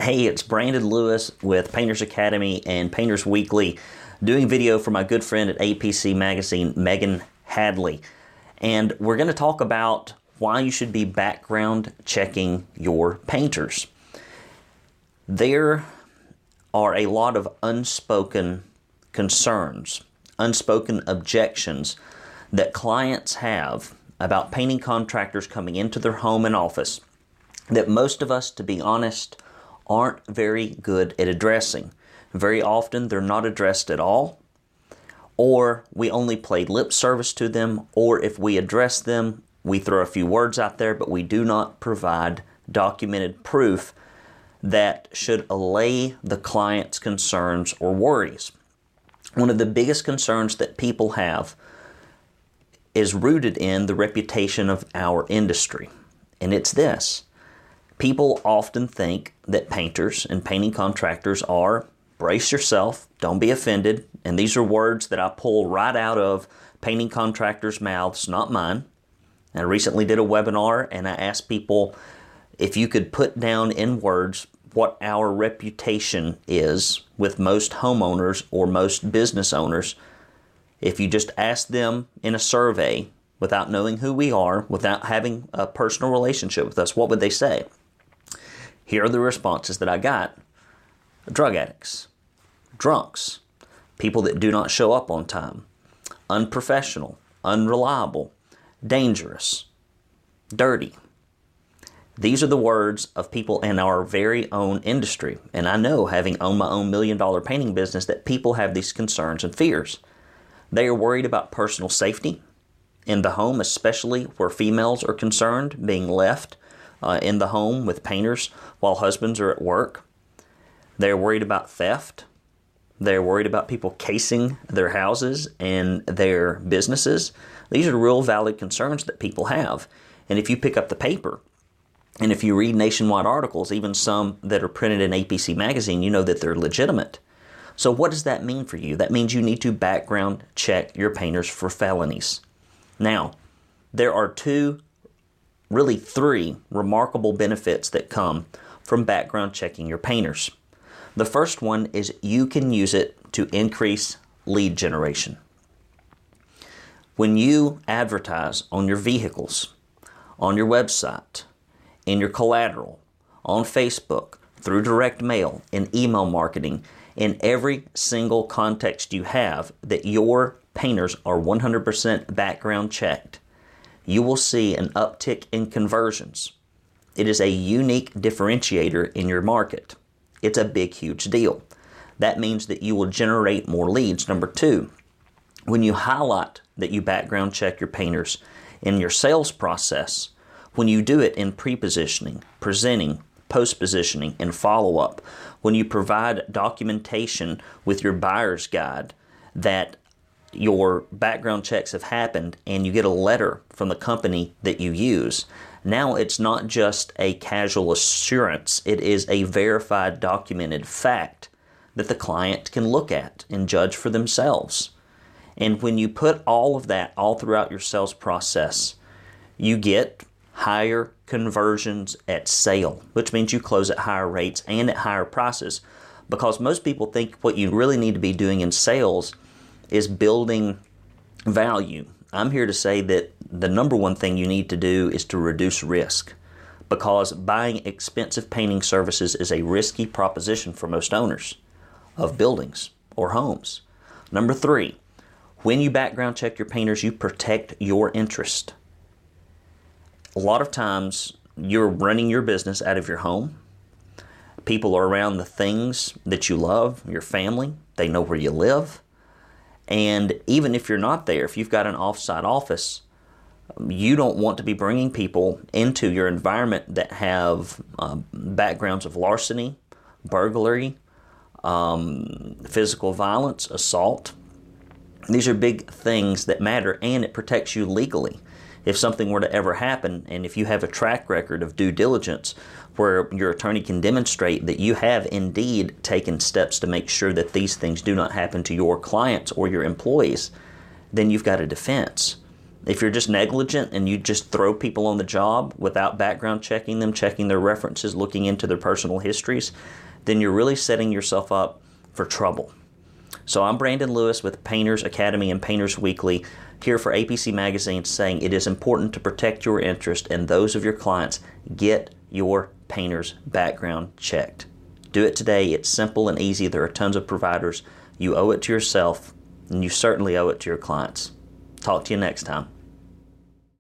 Hey, it's Brandon Lewis with Painters Academy and Painters Weekly doing video for my good friend at APC Magazine, Megan Hadley. And we're going to talk about why you should be background checking your painters. There are a lot of unspoken concerns, unspoken objections that clients have about painting contractors coming into their home and office that most of us, to be honest, aren't very good at addressing. Very often they're not addressed at all, or we only play lip service to them, or if we address them, we throw a few words out there, but we do not provide documented proof that should allay the client's concerns or worries. One of the biggest concerns that people have is rooted in the reputation of our industry, and it's this People often think that painters and painting contractors are brace yourself, don't be offended. And these are words that I pull right out of painting contractors' mouths, not mine. I recently did a webinar and I asked people if you could put down in words what our reputation is with most homeowners or most business owners. If you just ask them in a survey without knowing who we are, without having a personal relationship with us, what would they say? Here are the responses that I got drug addicts, drunks, people that do not show up on time, unprofessional, unreliable, dangerous, dirty. These are the words of people in our very own industry. And I know, having owned my own million dollar painting business, that people have these concerns and fears. They are worried about personal safety in the home, especially where females are concerned, being left uh, in the home with painters while husbands are at work. They're worried about theft. They're worried about people casing their houses and their businesses. These are real valid concerns that people have. And if you pick up the paper and if you read nationwide articles, even some that are printed in APC magazine, you know that they're legitimate. So, what does that mean for you? That means you need to background check your painters for felonies. Now, there are two really three remarkable benefits that come from background checking your painters. The first one is you can use it to increase lead generation. When you advertise on your vehicles, on your website, in your collateral, on Facebook, through direct mail, in email marketing, in every single context you have that your painters are 100% background checked, you will see an uptick in conversions. It is a unique differentiator in your market. It's a big, huge deal. That means that you will generate more leads. Number two, when you highlight that you background check your painters in your sales process, when you do it in pre positioning, presenting, post positioning, and follow up, when you provide documentation with your buyer's guide that your background checks have happened and you get a letter from the company that you use. Now it's not just a casual assurance, it is a verified, documented fact that the client can look at and judge for themselves. And when you put all of that all throughout your sales process, you get higher conversions at sale, which means you close at higher rates and at higher prices. Because most people think what you really need to be doing in sales is building value. I'm here to say that the number one thing you need to do is to reduce risk because buying expensive painting services is a risky proposition for most owners of buildings or homes. Number three, when you background check your painters, you protect your interest. A lot of times you're running your business out of your home. People are around the things that you love, your family, they know where you live. And even if you're not there, if you've got an offsite office, you don't want to be bringing people into your environment that have um, backgrounds of larceny, burglary, um, physical violence, assault. These are big things that matter, and it protects you legally. If something were to ever happen, and if you have a track record of due diligence where your attorney can demonstrate that you have indeed taken steps to make sure that these things do not happen to your clients or your employees, then you've got a defense. If you're just negligent and you just throw people on the job without background checking them, checking their references, looking into their personal histories, then you're really setting yourself up for trouble. So I'm Brandon Lewis with Painters Academy and Painters Weekly here for APC Magazine saying it is important to protect your interest and those of your clients. Get your painter's background checked. Do it today. It's simple and easy. There are tons of providers. You owe it to yourself, and you certainly owe it to your clients. Talk to you next time.